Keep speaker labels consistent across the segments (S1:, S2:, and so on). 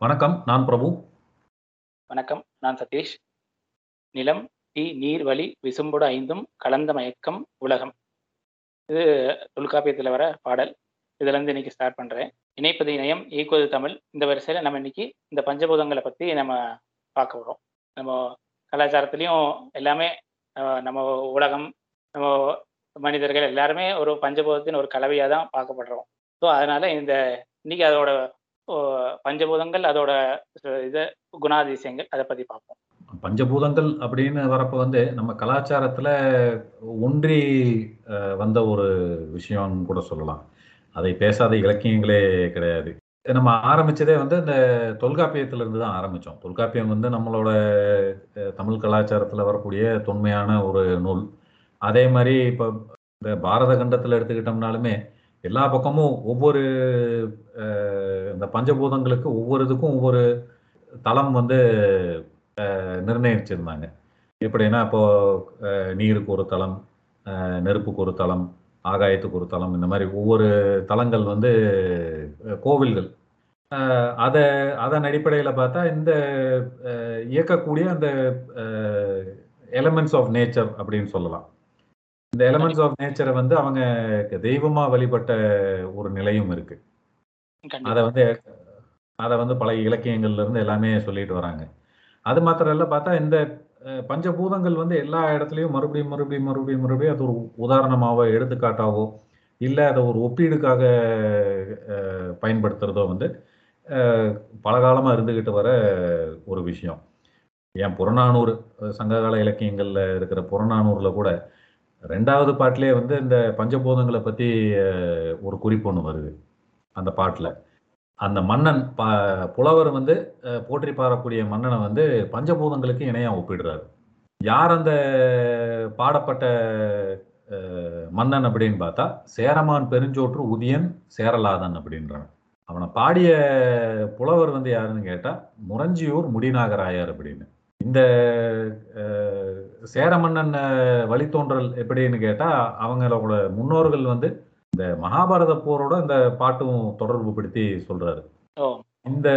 S1: வணக்கம். நான் பிரபு.
S2: வணக்கம். நான் சதீஷ். நிலம், தீ, நீர், வழி விசும்புட ஐந்தும் கலந்த மயக்கம் உலகம். இது தொல்காப்பியத்துல வர பாடல். இதுலேருந்து இன்னைக்கு ஸ்டார்ட் பண்றேன். இணைப்பது இணையம், ஈக்குவது தமிழ். இந்த வரிசையில நம்ம இன்னைக்கு இந்த பஞ்சபூதங்களை பற்றி நம்ம பார்க்க போறோம். நம்ம கலாச்சாரத்துலேயும் எல்லாமே நம்ம உலகம், நம்ம மனிதர்கள் எல்லாருமே ஒரு பஞ்சபூதத்தின் ஒரு கலவையாக தான் பார்க்கப்படுறோம். ஸோ அதனால இந்த இன்னைக்கு அதோட பஞ்சபூதங்கள், அதோட இது குணாதிசயங்கள் அதை பத்தி பார்ப்போம்.
S1: பஞ்சபூதங்கள் அப்படின்னு வரப்ப வந்து, நம்ம கலாச்சாரத்துல ஒன்றி வந்த ஒரு விஷயம்னு கூட சொல்லலாம். அதை பேசாத இலக்கியங்களே கிடையாது. நம்ம ஆரம்பிச்சதே வந்து இந்த தொல்காப்பியத்துல இருந்து தான் ஆரம்பிச்சோம். தொல்காப்பியம் வந்து நம்மளோட தமிழ் கலாச்சாரத்துல வரக்கூடிய தொன்மையான ஒரு நூல். அதே மாதிரி இப்ப இந்த பாரத கண்டத்துல எடுத்துக்கிட்டோம்னாலுமே, எல்லா பக்கமும் ஒவ்வொரு இந்த பஞ்சபூதங்களுக்கு ஒவ்வொரு இதுக்கும் ஒவ்வொரு தளம் வந்து நிர்ணயிச்சிருந்தாங்க. எப்படின்னா, இப்போ நீருக்கு ஒரு தளம், நெருப்புக்கு ஒரு தளம், ஆகாயத்துக்கு ஒரு தளம், இந்த மாதிரி ஒவ்வொரு தளங்கள் வந்து கோவில்கள். அதை அதன் அடிப்படையில் பார்த்தா, இந்த இயக்கக்கூடிய அந்த எலமெண்ட்ஸ் ஆஃப் நேச்சர் அப்படின்னு சொல்லலாம். இந்த எலிமெண்ட்ஸ் ஆஃப் நேச்சர வந்து அவங்க தெய்வமா வழிபட்ட ஒரு நிலையும் இருக்கு. அத. வந்து அத வந்து பழைய இலக்கியங்கள்ல இருந்து எல்லாமே சொல்லிட்டு வராங்க. அது மாத்திரம் இல்ல பார்த்தா, இந்த பஞ்சபூதங்கள் வந்து எல்லா இடத்துலயும் மறுபடியும், மறுபடியும், மறுபடியும், மறுபடியும் அது ஒரு உதாரணமாவோ, எடுத்துக்காட்டாவோ, இல்ல அத ஒரு ஒப்பீடுக்காக பயன்படுத்துறதோ வந்து அ பலகாலமா இருந்துகிட்டு வர ஒரு விஷயம். ஏன் புறநானூறு சங்ககால இலக்கியங்கள்ல இருக்கிற புறநானூறுல கூட ரெண்டாவது பாட்டிலே வந்து இந்த பஞ்சபூதங்களை பற்றி ஒரு குறிப்பு ஒன்று வருது. அந்த பாட்டில் அந்த மன்னன் ப புலவர் வந்து போற்றி பாடக்கூடிய மன்னனை வந்து பஞ்சபூதங்களுக்கு இணையாக ஒப்பிடுறாரு. யார் அந்த பாடப்பட்ட மன்னன் அப்படின்னு பார்த்தா, சேரமான் பெருஞ்சோற்று உதியன் சேரலாதன் அப்படின்றான் அவனை பாடிய புலவர் வந்து யாருன்னு கேட்டால் முரஞ்சியூர் முடிநாகராயர் அப்படின்னு. இந்த அ சேர மன்னன் வழித்தோன்றல் எப்படின்னு கேட்டா, அவங்களோட முன்னோர்கள் வந்து இந்த மகாபாரத போரோட இந்த பாட்டும் தொடர்பு படுத்தி சொல்றாரு. இந்த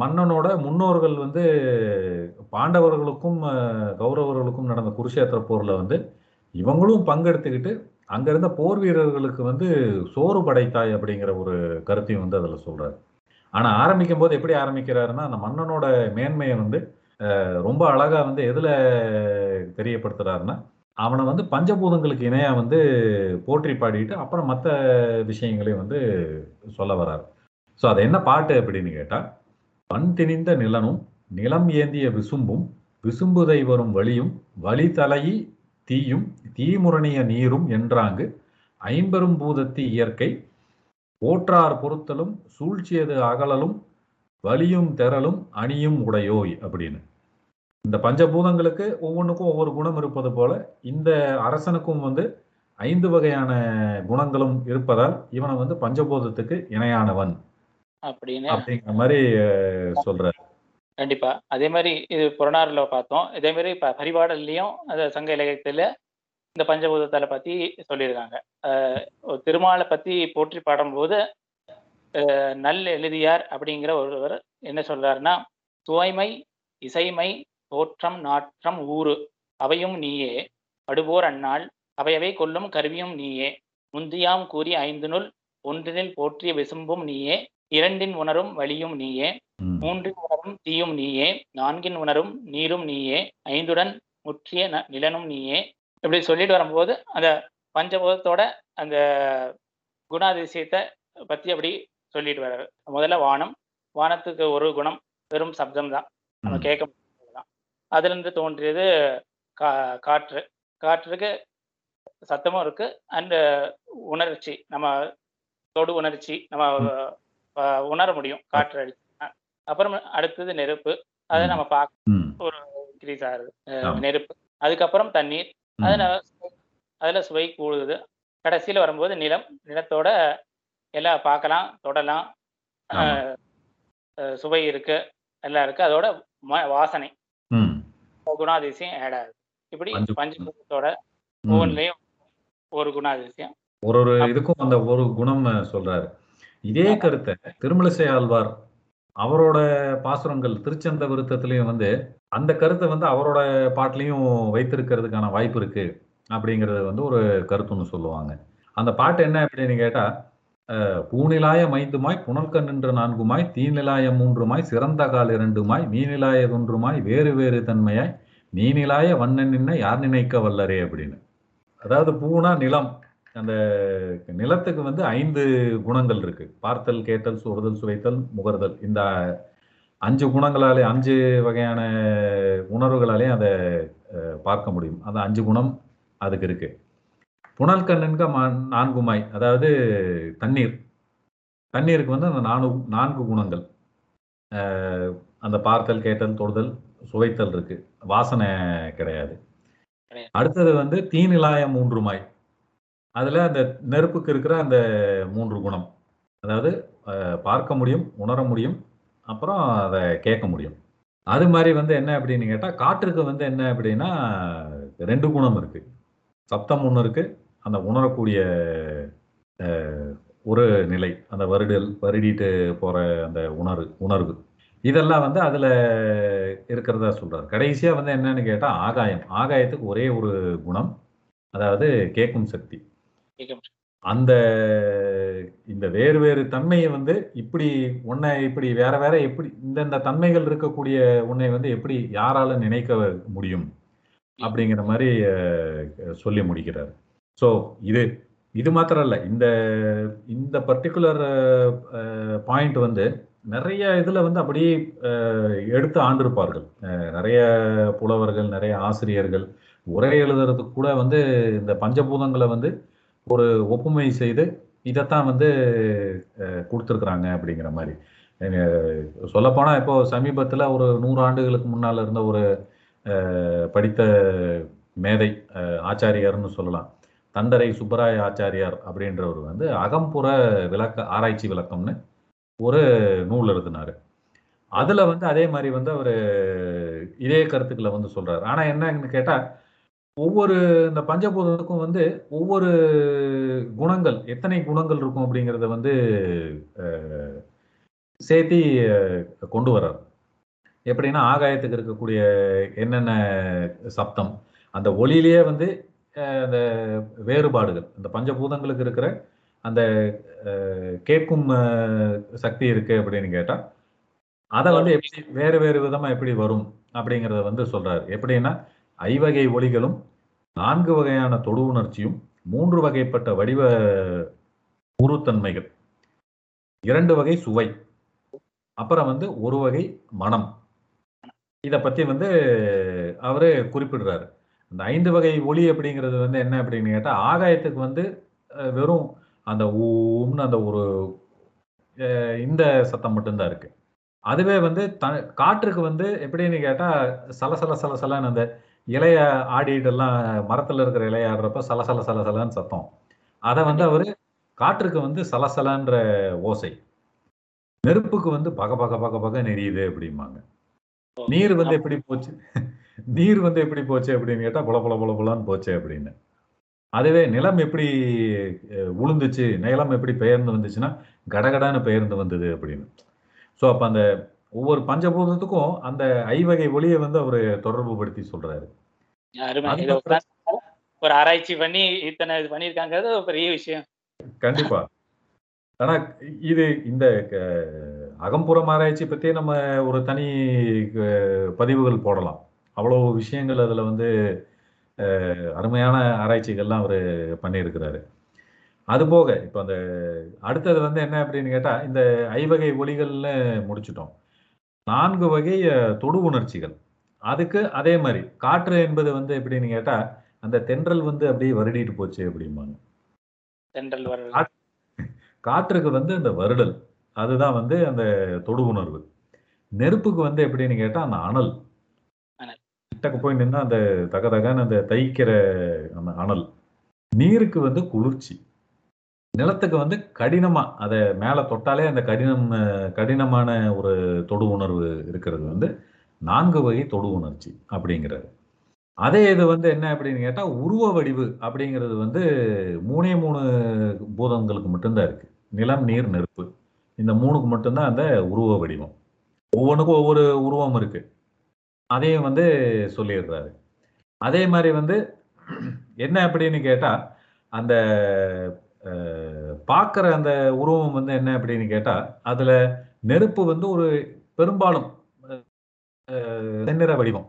S1: மன்னனோட முன்னோர்கள் வந்து பாண்டவர்களுக்கும், கௌரவர்களுக்கும் நடந்த குருஷேத்திர போர்ல வந்து, இவங்களும் பங்கெடுத்துக்கிட்டு, அங்க இருந்த போர் வீரர்களுக்கு வந்து சோறு படைத்தாய் அப்படிங்கிற ஒரு கருத்தையும் வந்து அதுல சொல்றாரு. ஆனா ஆரம்பிக்கும்போது எப்படி ஆரம்பிக்கிறாருன்னா, அந்த மன்னனோட மேன்மைய வந்து ரொம்ப அழகா வந்து எதுல தெரியப்படுத்துறாருன்னா, அவனை வந்து பஞ்சபூதங்களுக்கு இணையா வந்து போற்றி பாடிட்டு, அப்புறம் மற்ற விஷயங்களையும் வந்து சொல்ல வராரு. ஸோ அது என்ன பாட்டு அப்படின்னு கேட்டால் "பண் திணிந்த நிலனும், நிலம் ஏந்திய விசும்பும், விசும்புதை வரும் வழியும் வழித்தலையி தீயும், தீமுரணிய நீரும் என்றாங்கு, ஐம்பெரும் பூதத்தி இயற்கை, போற்றார் பொறுத்தலும், சூழ்ச்சியது அகலலும், வலியும் தெரலும் அணியும் உடையோய்" அப்படின்னு. இந்த பஞ்சபூதங்களுக்கு ஒவ்வொன்னுக்கும் ஒவ்வொரு குணம் இருப்பது போல, இந்த அரசனுக்கும் வந்து 5 வகையான குணங்களும் இருப்பதால், இவன வந்து பஞ்சபூதத்துக்கு இணையானவன்.
S2: அப்படின்னு
S1: அப்படிங்கிற மாரி சொல்றாரு.
S2: கண்டிப்பா. அதே மாரி இது புறநானூறுல பார்த்தோம். இதே மாரி ப பரிபாடல்லயும் அந்த சங்க இலக்கியத்துல இந்த பஞ்சபூதத்தால பத்தி சொல்லியிருக்காங்க. திருமால பத்தி போற்றி பாடும்போது, நல் எழுதியார் அப்படிங்கிற ஒருவர் என்ன சொல்றாருன்னா, "துவைமை, இசைமை, தோற்றம், நாற்றம், ஊறு அவையும் நீயே, படுபோர் அந்நாள் அவையவை கொள்ளும் கருவியும் நீயே, முந்தியாம் கூறிய ஐந்தினுள் ஒன்றினில் போற்றிய விசும்பும் நீயே, இரண்டின் உணரும் வளியும் நீயே. மூன்றின் உணரும் தீயும் நீயே, நான்கின் உணரும் நீரும் நீயே, ஐந்துடன் முற்றிய ந நிலனும் நீயே" இப்படி சொல்லிட்டு வரும்போது, அந்த பஞ்சபூதத்தோட அந்த குணாதிசயத்த பத்தி அப்படி சொல்லிட்டு வர்றாரு. முதல்ல வானம். வானத்துக்கு ஒரு குணம் வெறும் சப்தம் தான். நம்ம. கேட்க. அதிலிருந்து தோன்றியது கா காற்று. காற்றுக்கு சத்தமும் இருக்கு. அண்ட் உணர்ச்சி. நம்ம தொடு உணர்ச்சி. நம்ம உணர முடியும். காற்று அடிச்சுச்சுன்னா. அப்புறம் அடுத்தது நெருப்பு. அத. நம்ம பாக்
S1: ம்.
S2: ஒரு இன்கிரீஸ் ஆகுது. நெருப்பு. அதுக்கப்புறம் தண்ணீர். அதுல அதுல சுவை கூடுது. கடைசியில வரும்போது நிலம். நிலத்தோட எல்லாம் பார்க்கலாம், தொடலாம். சுவை இருக்கு. எல்லாம் இருக்கு. அதோட வாசனை. குணாதிசயம் ஆட் ஆகுது. இப்படி
S1: பஞ்ச
S2: பஞ்சபூதத்தோட
S1: ம்.
S2: ஒவ்வொன்லயும் ஒரு குணாதிசயம்.
S1: ஒரு ஒரு இதுக்கும் அந்த ஒரு குணம் சொல்றாரு. இதே. கருத்த திருமழிசை ஆழ்வார் அவரோட பாசுரங்கள் திருச்சந்த விருத்தத்திலையும் வந்து அந்த கருத்தை வந்து அவரோட பாட்டுலையும் வைத்திருக்கிறதுக்கான வாய்ப்பு இருக்கு அப்படிங்கிறது வந்து ஒரு கருத்துன்னு சொல்லுவாங்க அந்த பாட்டு என்ன அப்படின்னு கேட்டா பூநிலாய மைந்துமாய் புனல்க நின்ற நான்குமாய் தீநிலாய மூன்றுமாய் சிறந்த கால் இரண்டுமாய் மீனிலாய ஒன்றுமாய் வேறு வேறு தன்மையாய் நீ நிலாய வண்ணன் நின்ன யார் நினைக்க வல்லரே அப்படின்னு. அதாவது பூனா நிலம். அந்த நிலத்துக்கு வந்து ஐந்து குணங்கள் இருக்கு. பார்த்தல் கேட்டல் சுடுதல் சுவைத்தல் முகர்தல். இந்த அஞ்சு குணங்களாலே அஞ்சு வகையான உணர்வுகளாலே அதை பார்க்க முடியும். அந்த அஞ்சு குணம் அதுக்கு இருக்கு. புனல் கண்ணன்க நான்குமாய். அதாவது தண்ணீர். தண்ணீருக்கு வந்து அந்த நான்கு நான்கு குணங்கள். அந்த பார்த்தல் கேட்டல் தொடுதல் சுவைத்தல் இருக்கு. வாசனை கிடையாது. அடுத்தது வந்து தீநிலாய மூன்றுமாய் அதுல அந்த நெருப்புக்கு இருக்கிற அந்த மூன்று குணம். அதாவது பார்க்க முடியும் உணர முடியும் அப்புறம் அதை கேட்க முடியும். அது மாதிரி வந்து என்ன அப்படின்னு கேட்டா காற்றுக்கு வந்து என்ன அப்படின்னா ரெண்டு குணம் இருக்கு. சப்தம் ஒன்று இருக்கு. அந்த உணரக்கூடிய ஒரு நிலை அந்த வருடல் வருடிட்டு போற அந்த உணர்வு உணர்வு. இதெல்லாம் வந்து அதுல இருக்கிறதா சொல்றாரு. கடைசியா வந்து என்னன்னு கேட்டா ஆகாயம். ஆகாயத்துக்கு ஒரே ஒரு குணம் அதாவது கேட்கும் சக்தி. அந்த இந்த வேறு வேறு தன்மையை வந்து இப்படி உன்னை இப்படி வேற வேற எப்படி இந்தந்த தன்மைகள் இருக்கக்கூடிய உன்னை வந்து எப்படி யாரால நினைக்க முடியும் அப்படிங்கிற மாதிரி சொல்லி முடிக்கிறார். ஸோ இது இது மாத்திரம் இல்ல. இந்த இந்த பர்டிகுலர் பாயிண்ட் வந்து நிறைய இதில் வந்து அப்படியே எடுத்து ஆண்டிருப்பார்கள். நிறைய புலவர்கள் நிறைய ஆசிரியர்கள். உரை எழுதுறதுக்கு கூட வந்து இந்த பஞ்சபூதங்களை வந்து ஒரு ஒப்புமை செய்து இதைத்தான் வந்து கொடுத்துருக்குறாங்க அப்படிங்கிற மாதிரி. சொல்லப்போனால் இப்போ சமீபத்தில் ஒரு நூறு ஆண்டுகளுக்கு இருந்த ஒரு படித்த மேதை ஆச்சாரியார்னு சொல்லலாம். தண்டரை சுப்பராய ஆச்சாரியார் அப்படின்றவர் வந்து அகம்புற விளக்க ஆராய்ச்சி விளக்கம்னு ஒரு நூல் எழுதினாரு. அதுல வந்து அதே மாதிரி வந்து அவர் இதே கருத்துக்களை வந்து சொல்றாரு. ஆனா என்னன்னு கேட்டா ஒவ்வொரு இந்த பஞ்சபூதத்துக்கும் வந்து ஒவ்வொரு குணங்கள் எத்தனை குணங்கள் இருக்கும் அப்படிங்கிறத வந்து சேர்த்தி கொண்டு வர்றார். எப்படின்னா ஆகாயத்துக்கு இருக்கக்கூடிய என்னென்ன சப்தம் அந்த ஒளியிலேயே வந்து அந்த வேறுபாடுகள் அந்த பஞ்சபூதங்களுக்கு இருக்கிற அந்த கேட்கும் சக்தி இருக்கு அப்படின்னு கேட்டா அதை வந்து எப்படி வேறு வேறு விதமா எப்படி வரும் அப்படிங்கிறத வந்து சொல்றாரு. எப்படின்னா ஐவகை ஒளிகளும் நான்கு வகையான தொடு உணர்ச்சியும் மூன்று வகைப்பட்ட வடிவ உருத்தன்மைகள் இரண்டு வகை சுவை அப்புறம் வந்து ஒரு வகை மனம். இதை பத்தி வந்து அவரு குறிப்பிடுறாரு. அந்த ஐந்து வகை ஒளி அப்படிங்கிறது வந்து என்ன அப்படின்னு கேட்டால் ஆகாயத்துக்கு வந்து வெறும் அந்த ஊம்னு அந்த ஒரு இந்த சத்தம் மட்டும்தான் இருக்கு. அதுவே வந்து த காற்றுக்கு வந்து எப்படின்னு கேட்டா சலசல சலசலன்னு அந்த இலைய ஆடிட்டு எல்லாம் மரத்துல இருக்கிற இலைய ஆடுறப்ப சலசல சலசலன்னு சத்தம். அதை வந்து அவரு காற்றுக்கு வந்து சலசலன்ற ஓசை. நெருப்புக்கு வந்து பக பக பக பக நெறியுது அப்படிம்பாங்க. நீர் வந்து எப்படி போச்சு? நீர் வந்து எப்படி போச்சு அப்படின்னு கேட்டா புல புல புல புலன்னு போச்சு அப்படின்னு. அதுவே நிலம் எப்படி உளுந்துச்சு நிலம் எப்படி பெயர்ந்து வந்துச்சுன்னா கடகடான்னு பெயர்ந்து வந்தது அப்படின்னு. ஸோ அப்ப அந்த ஒவ்வொரு பஞ்சபூதத்துக்கும் அந்த ஐவகை ஒளியை வந்து அவர் தொடர்பு படுத்தி சொல்றாரு.
S2: ஒரு ஆராய்ச்சி பண்ணி இத்தனை இது பண்ணியிருக்காங்கிறது பெரிய விஷயம்.
S1: கண்டிப்பா. ஆனா இது இந்த அகம்புறம் ஆராய்ச்சி பத்தி நம்ம ஒரு தனி பதிவுகள் போடலாம். அவ்வளவு விஷயங்கள் அதுல வந்து அருமையான ஆராய்ச்சிகள்லாம் அவர் பண்ணியிருக்கிறாரு. அது போக இப்போ அந்த அடுத்தது வந்து என்ன அப்படின்னு கேட்டா இந்த ஐவகை ஒலிகள்ல முடிச்சிட்டோம். நான்கு வகை தொடு உணர்ச்சிகள். அதுக்கு அதே மாதிரி காற்று என்பது வந்து எப்படின்னு கேட்டா அந்த தென்றல் வந்து அப்படியே வருடிட்டு போச்சு அப்படிம்பாங்க.
S2: தென்றல்
S1: காற்றுக்கு வந்து அந்த வருடல். அதுதான் வந்து அந்த தொடு உணர்வு. நெருப்புக்கு வந்து எப்படின்னு கேட்டா அந்த அனல். கிட்டக்கு போய் நின்னா அந்த தகதகன்னு அந்த தைக்கிற அந்த அனல். நீருக்கு வந்து குளிர்ச்சி. நிலத்துக்கு வந்து கடினமா அதை மேலே தொட்டாலே அந்த கடினம் கடினமான ஒரு தொடு உணர்வு இருக்கிறது வந்து நான்கு வகை தொடு உணர்ச்சி அப்படிங்கிறது. அதே இது வந்து என்ன அப்படின்னு கேட்டால் உருவ வடிவு அப்படிங்கிறது வந்து மூணே மூணு பூதங்களுக்கு மட்டும்தான் இருக்கு. நிலம் நீர் நெருப்பு. இந்த மூணுக்கு மட்டும்தான் அந்த உருவ வடிவம். ஒவ்வொன்றுக்கும் ஒவ்வொரு உருவம் இருக்குது அதையும் வந்து சொல்லிடுறாரு. அதே மாதிரி வந்து என்ன அப்படின்னு கேட்டால் அந்த பார்க்குற அந்த உருவம் வந்து என்ன அப்படின்னு கேட்டால் அதில் நெருப்பு வந்து ஒரு பெரும்பாலும் அஹ், செந்நிற வடிவம்.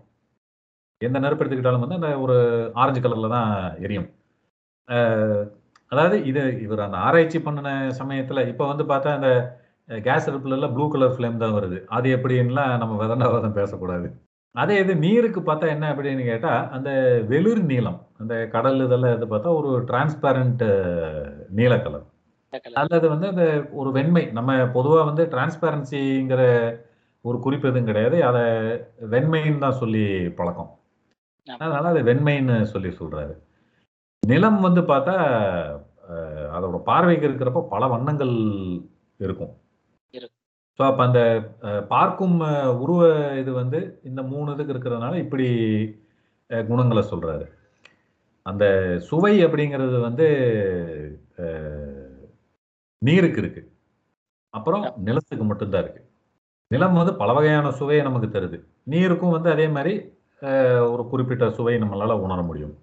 S1: எந்த நெருப்பு எடுத்துக்கிட்டாலும் வந்து அந்த ஒரு ஆரஞ்சு கலரில் தான் எரியும். அதாவது இது இவர் அந்த ஆராய்ச்சி பண்ணின சமயத்தில் இப்போ வந்து பார்த்தா அந்த கேஸ் அருப்புலெல்லாம் ப்ளூ கலர் ஃப்ளேம் தான் வருது. அது எப்படின்லாம் நம்ம விதண்டாவதம் பேசக்கூடாது. அதே இது நீருக்கு பார்த்தா என்ன அப்படின்னு கேட்டா அந்த வெளிர் நீலம் அந்த கடல் இதெல்லாம் இது பார்த்தா ஒரு டிரான்ஸ்பேரண்ட் நீல கலர் அல்லது வந்து அந்த ஒரு வெண்மை நம்ம பொதுவா வந்து டிரான்ஸ்பேரன்சிங்கிற ஒரு குறிப்பு எதுவும் கிடையாது அதை வெண்மைன்னு தான் சொல்லி பழக்கம். அதனால அதை வெண்மைன்னு சொல்லி சொல்றாரு நிலம் வந்து பார்த்தா அதோட பார்வைக்கு இருக்கிறப்ப பல வண்ணங்கள் இருக்கும். ஸோ அப்போ அந்த பார்க்கும் உருவ இது வந்து இந்த மூணு இதுக்கு இருக்கிறதுனால இப்படி குணங்களை சொல்றாரு. அந்த சுவை அப்படிங்கிறது வந்து நீருக்கு இருக்கு. அப்புறம் நிலத்துக்கு மட்டும்தான் இருக்கு. நிலம் வந்து பல வகையான சுவையை நமக்கு தருது. நீருக்கும் வந்து அதே மாதிரி ஒரு குறிப்பிட்ட சுவை நம்மளால உணர முடியும்.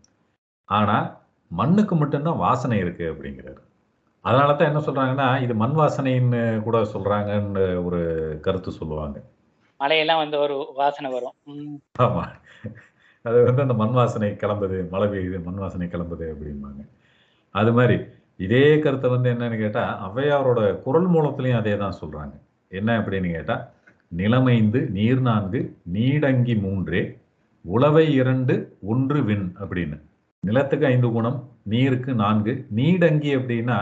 S1: ஆனா மண்ணுக்கு மட்டும்தான் வாசனை இருக்கு அப்படிங்கிறாரு. அதனால தான் என்ன சொல்றாங்கன்னா இது மண் வாசனைன்னு கூட சொல்றாங்கன்னு ஒரு கருத்து சொல்லுவாங்க.
S2: மழையெல்லாம் வந்து ஒரு வாசனை வரும்.
S1: ஆமா. அது வந்து அந்த மண் வாசனை கிளம்புது மழை பெய்யுது மண் வாசனை கிளம்புது அப்படிம்பாங்க. அது மாதிரி இதே கருத்தை வந்து என்னன்னு கேட்டா ஔவையாரோட குரல் மூலத்திலையும் அதே தான் சொல்றாங்க. என்ன அப்படின்னு கேட்டா நிலமைந்து நீர் நான்கு நீடங்கி மூன்றே உளவை இரண்டு ஒன்று விண் அப்படின்னு. நிலத்துக்கு ஐந்து குணம் நீருக்கு நான்கு. நீடங்கி அப்படின்னா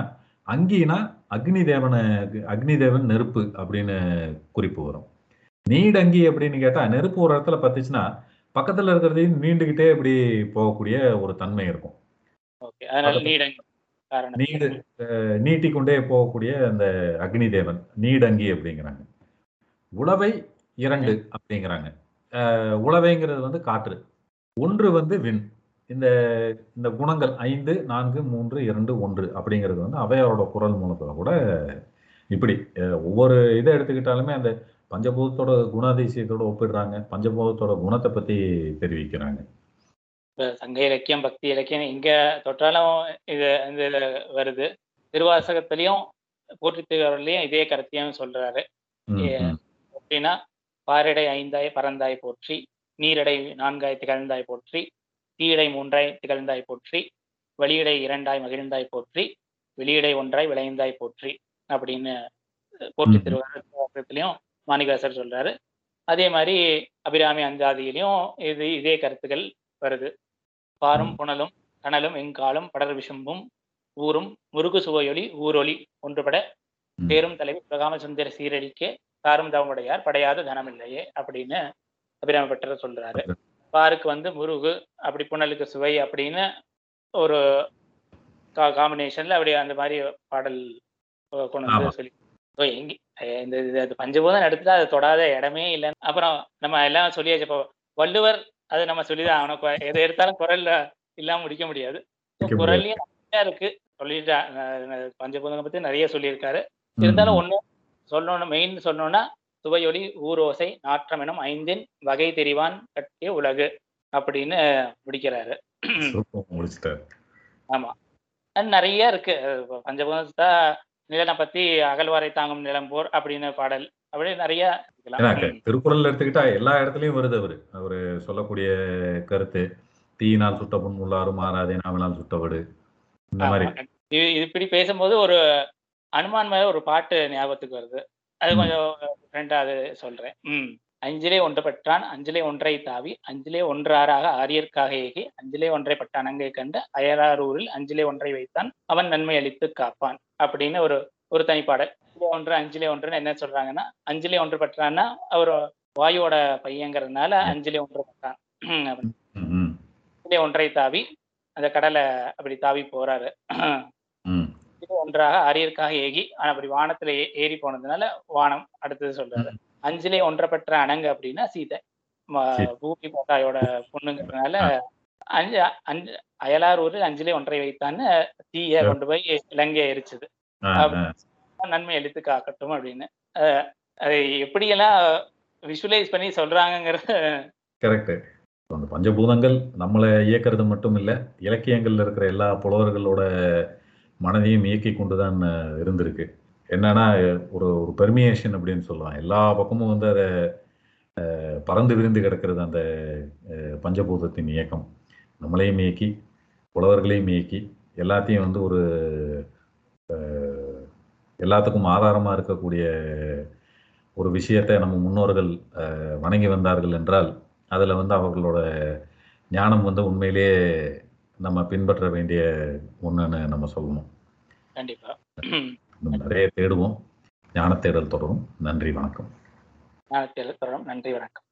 S1: அங்கினா அக்னி தேவனை அக்னி தேவன் நெருப்பு அப்படின்னு குறிப்பு வரும். நீடங்கி அப்படின்னு கேட்டா நெருப்பு ஒரு இடத்துல பத்துச்சுன்னா பக்கத்துல இருக்கிறதையும் நீண்டுகிட்டே இப்படி போகக்கூடிய ஒரு தன்மை இருக்கும். நீடு நீட்டிக்கொண்டே போகக்கூடிய அந்த அக்னி தேவன் நீடங்கி அப்படிங்கிறாங்க. உளவை இரண்டு அப்படிங்கிறாங்க. அஹ், உளவைங்கிறது வந்து காற்று ஒன்று வந்து விண். இந்த இந்த குணங்கள் ஐந்து நான்கு மூன்று இரண்டு ஒன்று அப்படிங்கிறது வந்து அவையாரோட குரல் மூலத்துல கூட இப்படி ஒவ்வொரு இதை எடுத்துக்கிட்டாலுமே அந்த பஞ்சபூதத்தோட குணாதிசயத்தோட ஒப்பிடுறாங்க. பஞ்சபூதத்தோட குணத்தை பத்தி தெரிவிக்கிறாங்க.
S2: சங்க இலக்கியம் பக்தி இலக்கியம் எங்க தொட்டாலும் இது இந்த வருது. திருவாசகத்திலையும் போற்றி திருவள்ளையும் இதே கருத்தையும் சொல்றாரு. அப்படின்னா பாரிடை ஐந்தாய் பறந்தாய் போற்றி நீரிடை நான்காய் திகழ்ந்தாய் போற்றி தீயடை மூன்றாய் திகழ்ந்தாய் போற்றி வெளியிடை இரண்டாய் மகிழ்ந்தாய் போற்றி வெளியிடை ஒன்றாய் விளைந்தாய் போற்றி அப்படின்னு போற்றி
S1: ம்.
S2: திருவாசகத்திலையும் மாணிகாசர் சொல்றாரு அதே மாதிரி அபிராமி அந்தாதியிலையும் இது இதே கருத்துக்கள் வருது பாரும். புனலும் கனலும் எங்காலும் படர் விசும்பும் ஊரும் முருகு சுவையொலி ஊரொலி ஒன்றுபட. பேரும் தலைவி பிரகாம சுந்தர சீரடிக்கே தாரும் தவமுடையார் படையாத தனமில்லையே அப்படின்னு அபிராம பட்டர் சொல்றாரு பாருக்கு வந்து முருகு அப்படி புனலுக்கு சுவை அப்படின்னு ஒரு காம்பினேஷன்ல அப்படி அந்த மாதிரி பாடல் கொண்டு. வந்து சொல்லி எங்க இந்த இது அது பஞ்சபூதம் எடுத்துட்டா அது தொடாத இடமே இல்லை அப்புறம் நம்ம எல்லாம் சொல்லியாச்சு இப்போ வள்ளுவர் அது நம்ம சொல்லிதான் ஆகணும் கொ- எதை எடுத்தாலும் குரல்ல இல்லாம முடிக்க முடியாது. குரல்லயும் நிறைய இருக்கு. சொல்லிட்டா பஞ்சபூதங்களை பத்தி நிறைய சொல்லியிருக்காரு. இருந்தாலும் ஒண்ணு சொல்லணும் மெயின் சொல்லணும்னா சுவையொலி ஊரோசை நாற்றம் எனும் ஐந்தின் வகை தெரிவான் கட்டிய உலகு அப்படின்னு முடிக்கிறாரு. ஆமா. நிறைய இருக்கு. பஞ்சபூதத்தா நிலனை பத்தி அகழ்வாரை தாங்கும் நிலம்போர் அப்படின்னு பாடல் அப்படி நிறைய.
S1: திருக்குறள் எடுத்துக்கிட்டா எல்லா இடத்துலயும் வருது அவரு. அவரு சொல்லக்கூடிய கருத்து தீயினால் சுட்ட புண் உள்ளாரும் மாறாதே நாவினால் சுட்டவடு. இந்த மாதிரி.
S2: இது இப்படி பேசும்போது ஒரு அனுமான் மேல ஒரு பாட்டு ஞாபகத்துக்கு வருது. அது. கொஞ்சம் ஃப்ரெண்டா அது சொல்றேன். ம். அஞ்சிலே ஒன்று பெற்றான் அஞ்சிலே ஒன்றை தாவி அஞ்சிலே ஒன்றாறாக ஆரியர்க்காக ஏகி அஞ்சிலே ஒன்றை பட்டான் அங்கே கண்டு அயலாரூரில் அஞ்சிலே ஒன்றை வைத்தான் அவன் நன்மை அளித்து காப்பான் அப்படின்னு ஒரு ஒரு தனிப்பாடல். அஞ்சிலே ஒன்று அஞ்சிலே ஒன்றுன்னு என்ன சொல்றாங்கன்னா அஞ்சிலே ஒன்று பெற்றான்னா அவர் வாயுவோட பையங்கிறதுனால அஞ்சிலே ஒன்று
S1: ம்,
S2: அஞ்சிலே ஒன்றை தாவி அந்த கடலை அப்படி தாவி போறாரு. ஒன்றாக அரியற்காக ஏகி ஆனா அப்படி வானத்துல ஏறி போனதுனால வானம் அடுத்தது சொல்றாரு. அஞ்சிலே ஒன்றை பெற்ற அணங்கு அப்படின்னா சீதை. பூமி மாதாயோட பொண்ணுங்கிறதுனால அஞ்சு அஞ்சு அயலார் ஊரில் அஞ்சிலே ஒன்றை வைத்தான்னு தீய. கொண்டு போய் இலங்கையை எரிச்சது. நன்மை அளித்து காக்கட்டும் அப்படின்னு. அதை எப்படியெல்லாம் விஷுவலைஸ் பண்ணி சொல்றாங்கங்கிறத
S1: கரெக்ட் அந்த பஞ்சபூதங்கள் நம்மளை இயக்கிறது மட்டும் இல்லை இலக்கியங்கள்ல இருக்கிற எல்லா புலவர்களோட மனதையும் இயக்கி கொண்டு தான் இருந்திருக்கு. என்னன்னா ஒரு ஒரு பெர்மியேஷன் அப்படின்னு சொல்லலாம். எல்லா பக்கமும் வந்து அதை பறந்து விரிந்து கிடக்கிறது அந்த பஞ்சபூதத்தின் இயக்கம். நம்மளையும் இயக்கி புலவர்களையும் இயக்கி எல்லாத்தையும் வந்து ஒரு எல்லாத்துக்கும் ஆதாரமாக இருக்கக்கூடிய ஒரு விஷயத்தை நம்ம முன்னோர்கள் வணங்கி வந்தார்கள் என்றால் அதில் வந்து அவர்களோட ஞானம் வந்து உண்மையிலேயே நம்ம பின்பற்ற வேண்டிய ஒன்றுன்னு நம்ம சொல்லணும்.
S2: கண்டிப்பா.
S1: இன்னும் நிறைய தேடுவோம். ஞான தேடல் தொடரும். நன்றி வணக்கம்.
S2: நான் தொடரும். நன்றி வணக்கம்.